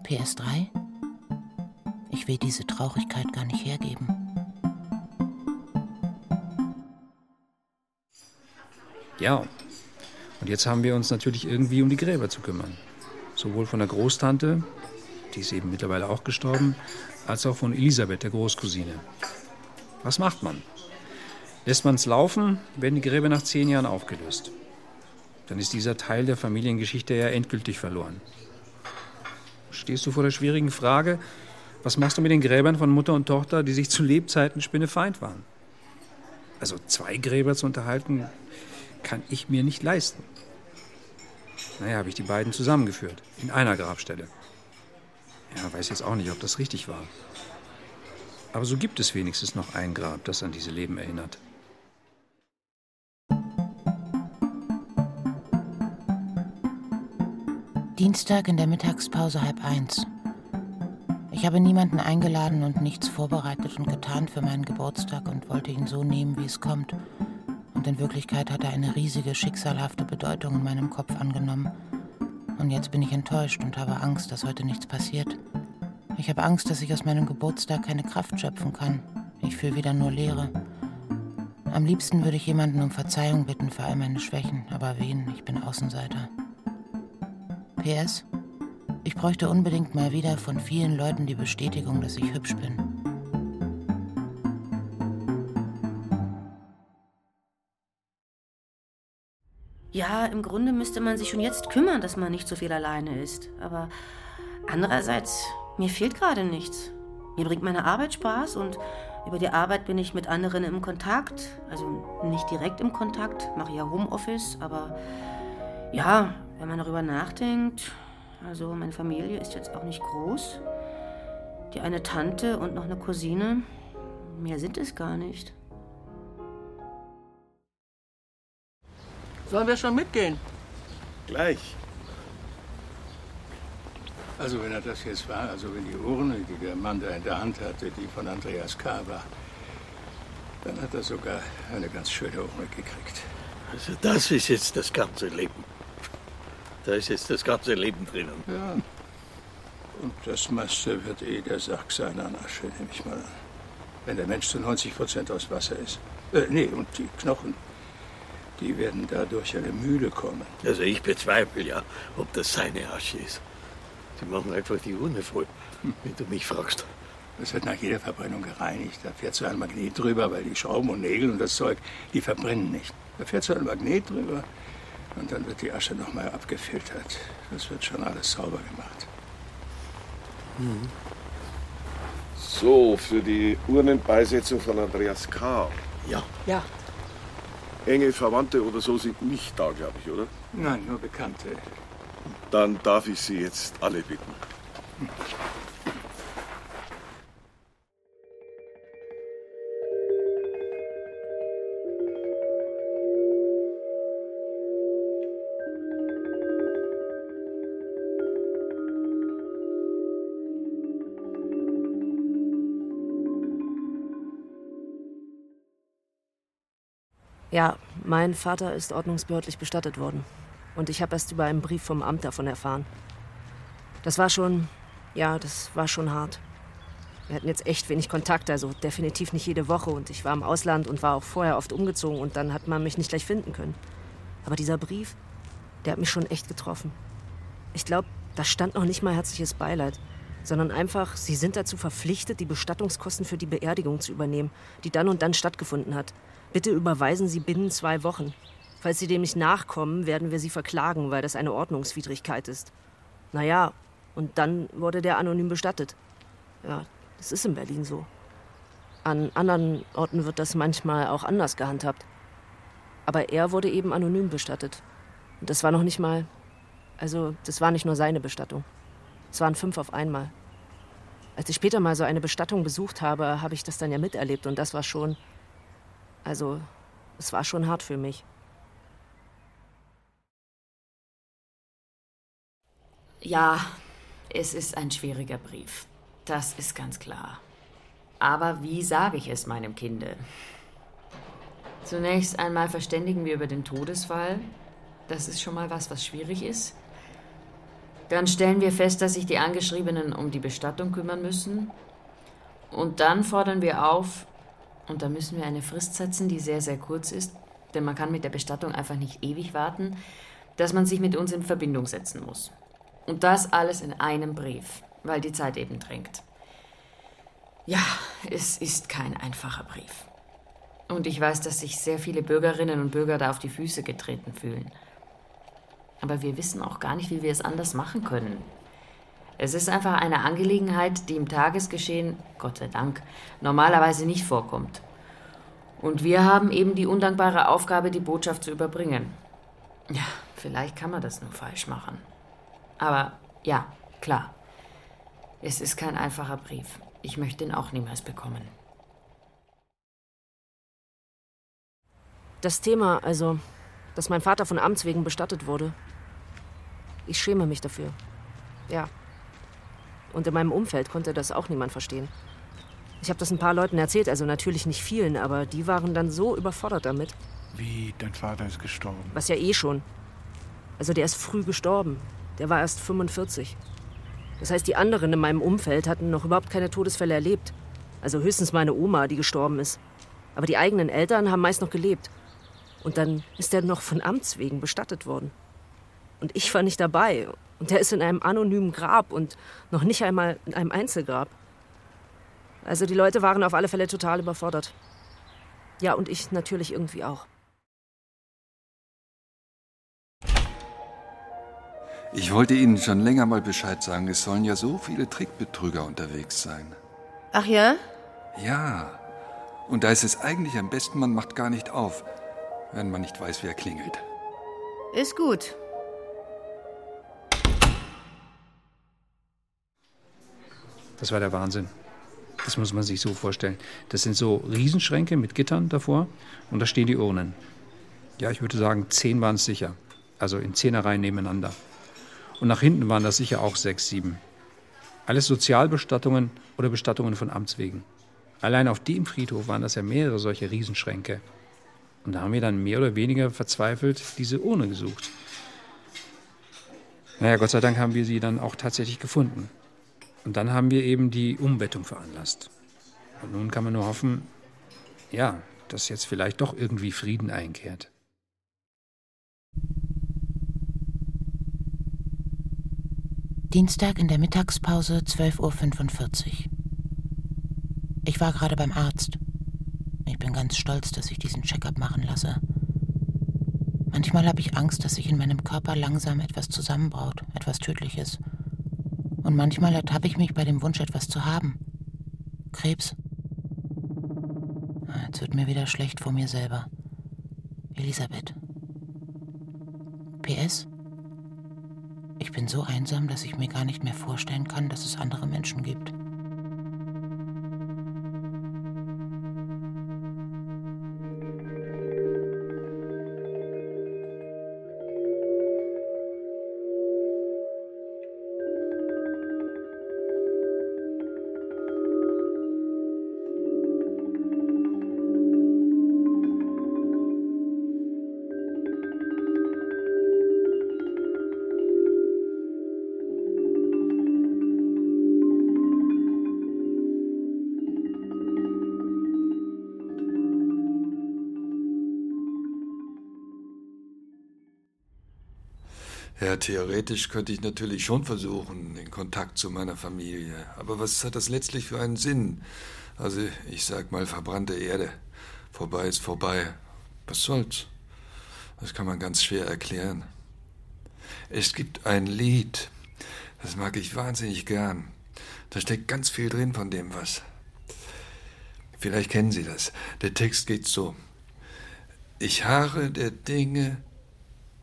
PS3. Ich will diese Traurigkeit gar nicht hergeben. Ja, und jetzt haben wir uns natürlich irgendwie um die Gräber zu kümmern. Sowohl von der Großtante, die ist eben mittlerweile auch gestorben, als auch von Elisabeth, der Großcousine. Was macht man? Lässt man es laufen, werden die Gräber nach zehn Jahren aufgelöst. Dann ist dieser Teil der Familiengeschichte ja endgültig verloren. Stehst du vor der schwierigen Frage, was machst du mit den Gräbern von Mutter und Tochter, die sich zu Lebzeiten Spinnefeind waren? Also zwei Gräber zu unterhalten, kann ich mir nicht leisten. Naja, habe ich die beiden zusammengeführt, in einer Grabstelle. Ja, weiß jetzt auch nicht, ob das richtig war. Aber so gibt es wenigstens noch ein Grab, das an diese Leben erinnert. Dienstag in der Mittagspause halb eins. Ich habe niemanden eingeladen und nichts vorbereitet und getan für meinen Geburtstag und wollte ihn so nehmen, wie es kommt. Und in Wirklichkeit hat er eine riesige, schicksalhafte Bedeutung in meinem Kopf angenommen. Und jetzt bin ich enttäuscht und habe Angst, dass heute nichts passiert. Ich habe Angst, dass ich aus meinem Geburtstag keine Kraft schöpfen kann. Ich fühle wieder nur Leere. Am liebsten würde ich jemanden um Verzeihung bitten für all meine Schwächen, aber wen? Ich bin Außenseiter. PS. Ich bräuchte unbedingt mal wieder von vielen Leuten die Bestätigung, dass ich hübsch bin. Ja, im Grunde müsste man sich schon jetzt kümmern, dass man nicht so viel alleine ist. Aber andererseits, mir fehlt gerade nichts. Mir bringt meine Arbeit Spaß und über die Arbeit bin ich mit anderen im Kontakt. Also nicht direkt im Kontakt, mache ja Homeoffice, aber ja, wenn man darüber nachdenkt, Also meine Familie ist jetzt auch nicht groß. Die eine Tante und noch eine Cousine. Mehr sind es gar nicht. Sollen wir schon mitgehen? Gleich. Also wenn er das jetzt war, also wenn die Urne, die der Mann da in der Hand hatte, die von Andreas K. war, dann hat er sogar eine ganz schöne Urne gekriegt. Also das ist jetzt das ganze Leben. Da ist jetzt das ganze Leben drinnen. Ja. Und das meiste wird eh der Sack sein an Asche, nehme ich mal an. Wenn der Mensch zu 90 Prozent aus Wasser ist. Äh, nee, und die Knochen, die werden dadurch eine Mühle kommen. Also ich bezweifle ja, ob das seine Asche ist. Sie machen einfach die Urne voll, wenn du mich fragst. Das wird nach jeder Verbrennung gereinigt. Da fährt so ein Magnet drüber, weil die Schrauben und Nägel und das Zeug, die verbrennen nicht. Da fährt so ein Magnet drüber und dann wird die Asche nochmal abgefiltert. Das wird schon alles sauber gemacht. Mhm. So, für die Urnenbeisetzung von Andreas K. Ja. Ja. Enge Verwandte oder so sind nicht da, glaube ich, oder? Nein, nur Bekannte. Dann darf ich Sie jetzt alle bitten. Ja, mein Vater ist ordnungsbehördlich bestattet worden. Und ich habe erst über einen Brief vom Amt davon erfahren. Das war schon, ja, das war schon hart. Wir hatten jetzt echt wenig Kontakt, also definitiv nicht jede Woche. Und ich war im Ausland und war auch vorher oft umgezogen und dann hat man mich nicht gleich finden können. Aber dieser Brief, der hat mich schon echt getroffen. Ich glaube, da stand noch nicht mal herzliches Beileid, sondern einfach, sie sind dazu verpflichtet, die Bestattungskosten für die Beerdigung zu übernehmen, die dann und dann stattgefunden hat. Bitte überweisen Sie binnen zwei Wochen. Falls Sie dem nicht nachkommen, werden wir Sie verklagen, weil das eine Ordnungswidrigkeit ist. Naja, und dann wurde der anonym bestattet. Ja, das ist in Berlin so. An anderen Orten wird das manchmal auch anders gehandhabt. Aber er wurde eben anonym bestattet. Und das war noch nicht mal. Also, das war nicht nur seine Bestattung. Es waren fünf auf einmal. Als ich später mal so eine Bestattung besucht habe, habe ich das dann ja miterlebt und das war schon. Also, es war schon hart für mich. Ja, es ist ein schwieriger Brief. Das ist ganz klar. Aber wie sage ich es meinem Kinde? Zunächst einmal verständigen wir über den Todesfall. Das ist schon mal was, was schwierig ist. Dann stellen wir fest, dass sich die Angeschriebenen um die Bestattung kümmern müssen. Und dann fordern wir auf, und da müssen wir eine Frist setzen, die sehr, sehr kurz ist, denn man kann mit der Bestattung einfach nicht ewig warten, dass man sich mit uns in Verbindung setzen muss. Und das alles in einem Brief, weil die Zeit eben drängt. Ja, es ist kein einfacher Brief. Und ich weiß, dass sich sehr viele Bürgerinnen und Bürger da auf die Füße getreten fühlen. Aber wir wissen auch gar nicht, wie wir es anders machen können. Es ist einfach eine Angelegenheit, die im Tagesgeschehen, Gott sei Dank, normalerweise nicht vorkommt. Und wir haben eben die undankbare Aufgabe, die Botschaft zu überbringen. Ja, vielleicht kann man das nur falsch machen. Aber ja, klar. Es ist kein einfacher Brief. Ich möchte ihn auch niemals bekommen. Das Thema, also, dass mein Vater von Amts wegen bestattet wurde. Ich schäme mich dafür. Ja. Und in meinem Umfeld konnte das auch niemand verstehen. Ich habe das ein paar Leuten erzählt, also natürlich nicht vielen, aber die waren dann so überfordert damit. Wie, dein Vater ist gestorben? Was ja eh schon. Also der ist früh gestorben. Der war erst 45. Das heißt, die anderen in meinem Umfeld hatten noch überhaupt keine Todesfälle erlebt. Also höchstens meine Oma, die gestorben ist. Aber die eigenen Eltern haben meist noch gelebt. Und dann ist er noch von Amts wegen bestattet worden. Und ich war nicht dabei. Und er ist in einem anonymen Grab und noch nicht einmal in einem Einzelgrab. Also die Leute waren auf alle Fälle total überfordert. Ja, und ich natürlich irgendwie auch. Ich wollte Ihnen schon länger mal Bescheid sagen, es sollen ja so viele Trickbetrüger unterwegs sein. Ach ja? Ja. Und da ist es eigentlich am besten, man macht gar nicht auf, wenn man nicht weiß, wer klingelt. Ist gut. Das war der Wahnsinn. Das muss man sich so vorstellen. Das sind so Riesenschränke mit Gittern davor und da stehen die Urnen. Ja, ich würde sagen, zehn waren es sicher. Also in Zehnerreihen nebeneinander. Und nach hinten waren das sicher auch sechs, sieben. Alles Sozialbestattungen oder Bestattungen von Amts wegen. Allein auf dem Friedhof waren das ja mehrere solche Riesenschränke. Und da haben wir dann mehr oder weniger verzweifelt diese Urne gesucht. Naja, Gott sei Dank haben wir sie dann auch tatsächlich gefunden. Und dann haben wir eben die Umbettung veranlasst. Und nun kann man nur hoffen, ja, dass jetzt vielleicht doch irgendwie Frieden einkehrt. Dienstag in der Mittagspause 12.45 Uhr. Ich war gerade beim Arzt. Ich bin ganz stolz, dass ich diesen Checkup machen lasse. Manchmal habe ich Angst, dass sich in meinem Körper langsam etwas zusammenbraut, etwas Tödliches. Und manchmal ertappe ich mich bei dem Wunsch, etwas zu haben. Krebs. Ah, jetzt wird mir wieder schlecht vor mir selber. Elisabeth. PS. Ich bin so einsam, dass ich mir gar nicht mehr vorstellen kann, dass es andere Menschen gibt. Theoretisch könnte ich natürlich schon versuchen, den Kontakt zu meiner Familie. Aber was hat das letztlich für einen Sinn? Also, ich sag mal, verbrannte Erde. Vorbei ist vorbei. Was soll's? Das kann man ganz schwer erklären. Es gibt ein Lied, das mag ich wahnsinnig gern. Da steckt ganz viel drin von dem was. Vielleicht kennen Sie das. Der Text geht so. Ich harre der Dinge,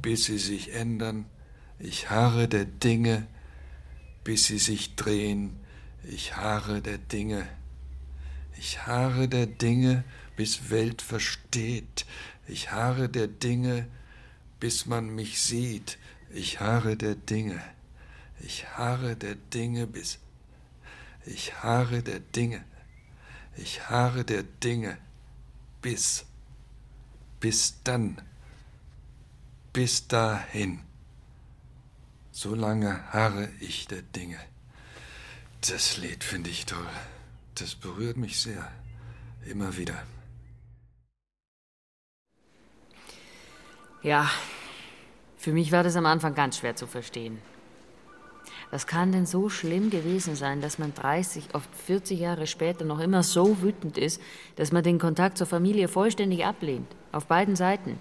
bis sie sich ändern, ich harre der Dinge, bis sie sich drehen. Ich harre der Dinge. Ich harre der Dinge, bis Welt versteht. Ich harre der Dinge, bis man mich sieht. Ich harre der Dinge. Ich harre der Dinge, bis. Ich harre der Dinge. Ich harre der Dinge, bis. Bis dann. Bis dahin. So lange harre ich der Dinge. Das Lied finde ich toll. Das berührt mich sehr. Immer wieder. Ja, für mich war das am Anfang ganz schwer zu verstehen. Was kann denn so schlimm gewesen sein, dass man 30, oft 40 Jahre später noch immer so wütend ist, dass man den Kontakt zur Familie vollständig ablehnt? Auf beiden Seiten.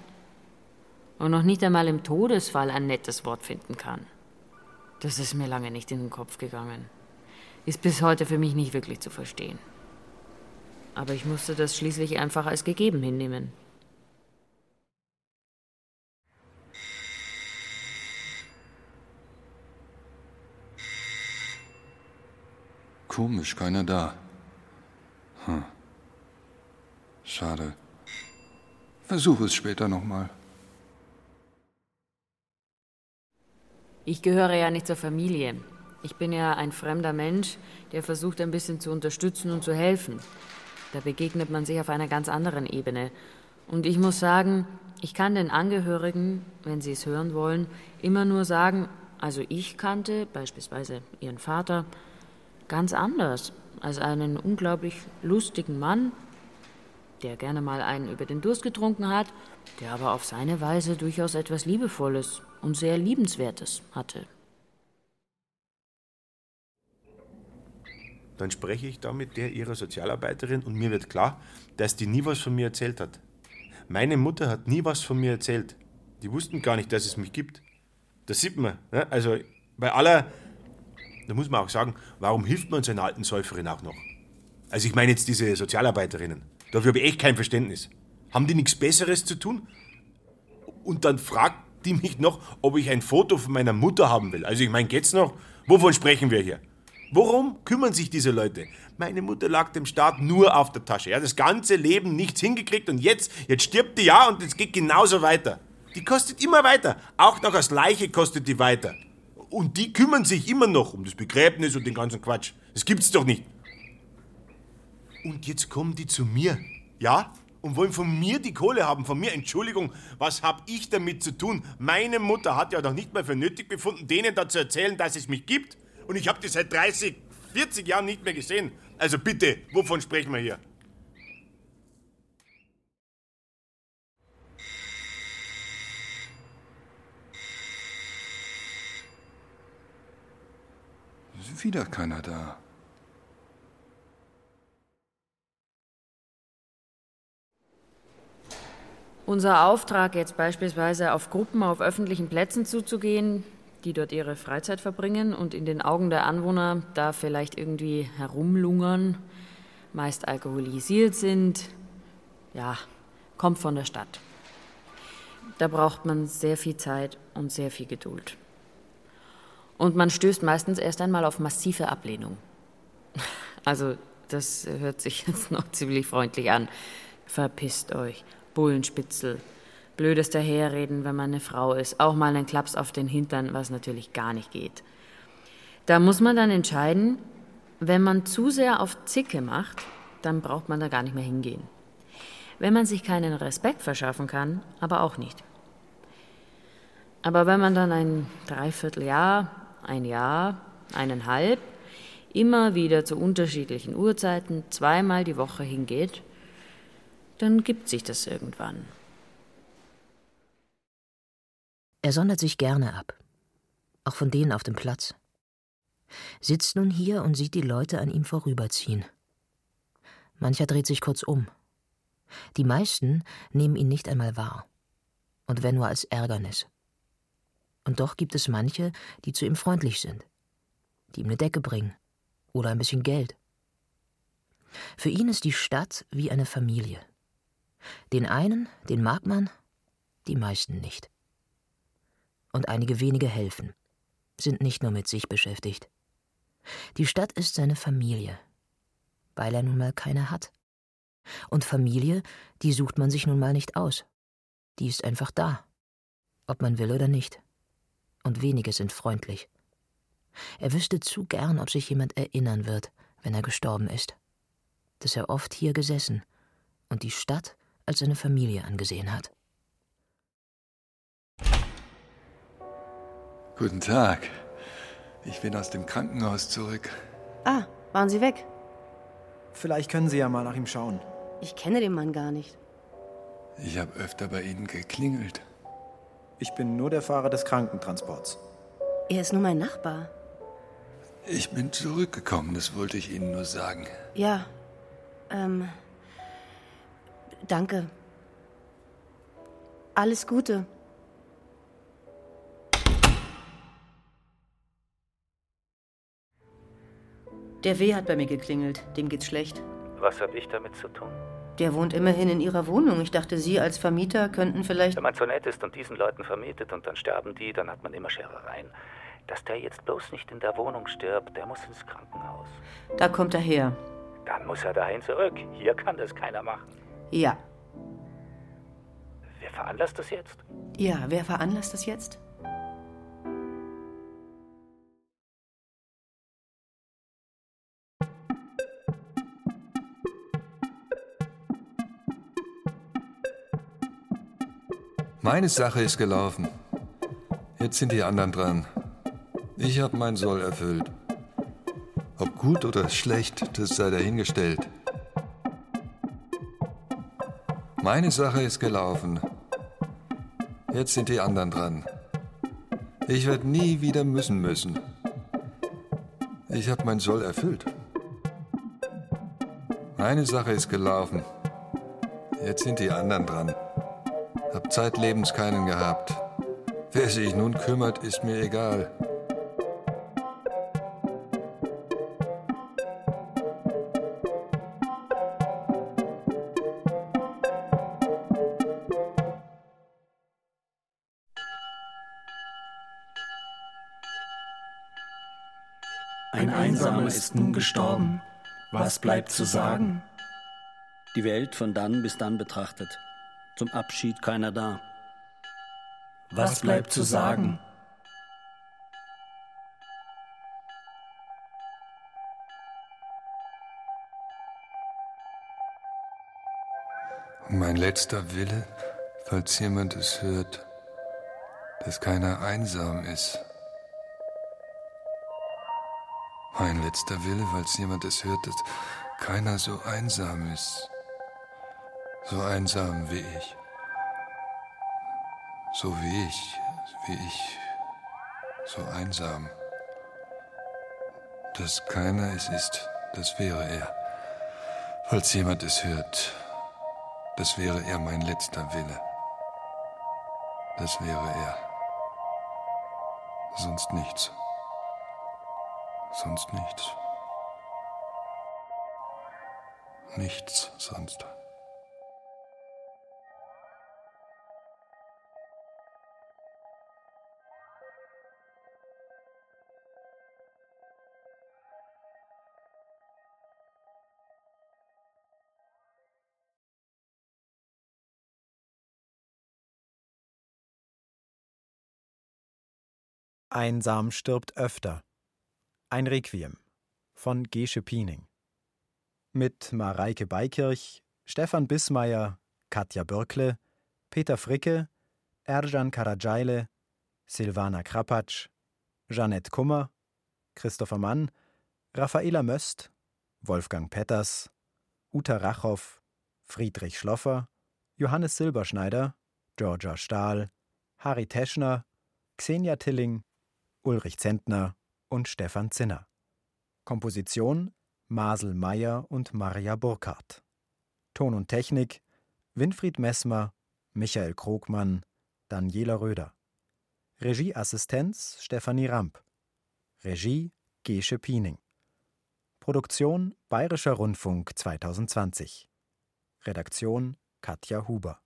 Und noch nicht einmal im Todesfall ein nettes Wort finden kann. Das ist mir lange nicht in den Kopf gegangen. Ist bis heute für mich nicht wirklich zu verstehen. Aber ich musste das schließlich einfach als gegeben hinnehmen. Komisch, keiner da. Hm. Schade. Versuche es später nochmal. Ich gehöre ja nicht zur Familie. Ich bin ja ein fremder Mensch, der versucht ein bisschen zu unterstützen und zu helfen. Da begegnet man sich auf einer ganz anderen Ebene. Und ich muss sagen, ich kann den Angehörigen, wenn sie es hören wollen, immer nur sagen, also ich kannte beispielsweise ihren Vater ganz anders als einen unglaublich lustigen Mann, der gerne mal einen über den Durst getrunken hat, der aber auf seine Weise durchaus etwas Liebevolles und sehr Liebenswertes hatte. Dann spreche ich da mit der ihrer Sozialarbeiterin und mir wird klar, dass die nie was von mir erzählt hat. Meine Mutter hat nie was von mir erzählt. Die wussten gar nicht, dass es mich gibt. Das sieht man. Ne? Also bei aller, da muss man auch sagen, warum hilft man so einer alten Säuferin auch noch? Also ich meine jetzt diese Sozialarbeiterinnen. Dafür habe ich echt kein Verständnis. Haben die nichts Besseres zu tun? Und dann fragt die mich noch, ob ich ein Foto von meiner Mutter haben will. Also ich meine, geht's noch? Wovon sprechen wir hier? Worum kümmern sich diese Leute? Meine Mutter lag dem Staat nur auf der Tasche. Ja, das ganze Leben nichts hingekriegt und jetzt, jetzt stirbt die ja und es geht genauso weiter. Die kostet immer weiter. Auch noch als Leiche kostet die weiter. Und die kümmern sich immer noch um das Begräbnis und den ganzen Quatsch. Das gibt's doch nicht. Und jetzt kommen die zu mir. Ja? Und wollen von mir die Kohle haben, von mir. Entschuldigung, was hab ich damit zu tun? Meine Mutter hat ja doch nicht mal für nötig befunden, denen da zu erzählen, dass es mich gibt. Und ich habe die seit 30, 40 Jahren nicht mehr gesehen. Also bitte, wovon sprechen wir hier? Wieder keiner da. Unser Auftrag jetzt beispielsweise auf Gruppen auf öffentlichen Plätzen zuzugehen, die dort ihre Freizeit verbringen und in den Augen der Anwohner da vielleicht irgendwie herumlungern, meist alkoholisiert sind, ja, kommt von der Stadt. Da braucht man sehr viel Zeit und sehr viel Geduld. Und man stößt meistens erst einmal auf massive Ablehnung. Also, das hört sich jetzt noch ziemlich freundlich an. Verpisst euch, Bullenspitzel. Blödes daherreden, wenn man eine Frau ist. Auch mal einen Klaps auf den Hintern, was natürlich gar nicht geht. Da muss man dann entscheiden, wenn man zu sehr auf Zicke macht, dann braucht man da gar nicht mehr hingehen. Wenn man sich keinen Respekt verschaffen kann, aber auch nicht. Aber wenn man dann ein Dreivierteljahr, ein Jahr, eineinhalb, immer wieder zu unterschiedlichen Uhrzeiten, zweimal die Woche hingeht, dann gibt sich das irgendwann. Er sondert sich gerne ab, auch von denen auf dem Platz. Sitzt nun hier und sieht die Leute an ihm vorüberziehen. Mancher dreht sich kurz um. Die meisten nehmen ihn nicht einmal wahr. Und wenn nur als Ärgernis. Und doch gibt es manche, die zu ihm freundlich sind, die ihm eine Decke bringen oder ein bisschen Geld. Für ihn ist die Stadt wie eine Familie. Den einen, den mag man, die meisten nicht. Und einige wenige helfen, sind nicht nur mit sich beschäftigt. Die Stadt ist seine Familie, weil er nun mal keine hat. Und Familie, die sucht man sich nun mal nicht aus. Die ist einfach da, ob man will oder nicht. Und wenige sind freundlich. Er wüsste zu gern, ob sich jemand erinnern wird, wenn er gestorben ist, dass er oft hier gesessen und die Stadt als seine Familie angesehen hat. Guten Tag. Ich bin aus dem Krankenhaus zurück. Ah, waren Sie weg? Vielleicht können Sie ja mal nach ihm schauen. Ich kenne den Mann gar nicht. Ich habe öfter bei Ihnen geklingelt. Ich bin nur der Fahrer des Krankentransports. Er ist nur mein Nachbar. Ich bin zurückgekommen, das wollte ich Ihnen nur sagen. Ja, ähm. Danke. Alles Gute. Der W hat bei mir geklingelt. Dem geht's schlecht. Was habe ich damit zu tun? Der wohnt immerhin in ihrer Wohnung. Ich dachte, Sie als Vermieter könnten vielleicht. Wenn man so nett ist und diesen Leuten vermietet und dann sterben die, dann hat man immer Scherereien. Dass der jetzt bloß nicht in der Wohnung stirbt, der muss ins Krankenhaus. Da kommt er her. Dann muss er dahin zurück. Hier kann das keiner machen. Ja. Wer veranlasst das jetzt? Ja, wer veranlasst das jetzt? Meine Sache ist gelaufen. Jetzt sind die anderen dran. Ich habe meinen Soll erfüllt. Ob gut oder schlecht, das sei dahingestellt. Meine Sache ist gelaufen. Jetzt sind die anderen dran. Ich werde nie wieder müssen müssen. Ich habe meinen Soll erfüllt. Meine Sache ist gelaufen. Jetzt sind die anderen dran. Hab zeitlebens keinen gehabt. Wer sich nun kümmert, ist mir egal. Ist nun gestorben. Was bleibt zu sagen? Die Welt von dann bis dann betrachtet. Zum Abschied keiner da. Was bleibt zu sagen? Mein letzter Wille, falls jemand es hört, dass keiner einsam ist. Mein letzter Wille, falls jemand es hört, dass keiner so einsam ist. So einsam wie ich. So wie ich, wie ich, so einsam. Dass keiner es ist, das wäre er. Falls jemand es hört, das wäre er mein letzter Wille. Das wäre er. Sonst nichts. Sonst nichts. Nichts sonst. Einsam stirbt öfter. Ein Requiem von Gesche Piening. Mit Mareike Beikirch, Stefan Bismeier, Katja Bürkle, Peter Fricke, Erjan Karajaile, Silvana Krapatsch, Jeanette Kummer, Christopher Mann, Raffaela Möst, Wolfgang Petters, Uta Rachow, Friedrich Schloffer, Johannes Silberschneider, Georgia Stahl, Harry Teschner, Xenia Tilling, Ulrich Zentner und Stefan Zinner. Komposition Masel Meyer und Maria Burkhardt. Ton und Technik Winfried Messmer, Michael Krogmann, Daniela Röder. Regieassistenz Stefanie Ramp. Regie Gesche Piening. Produktion Bayerischer Rundfunk 2020. Redaktion Katja Huber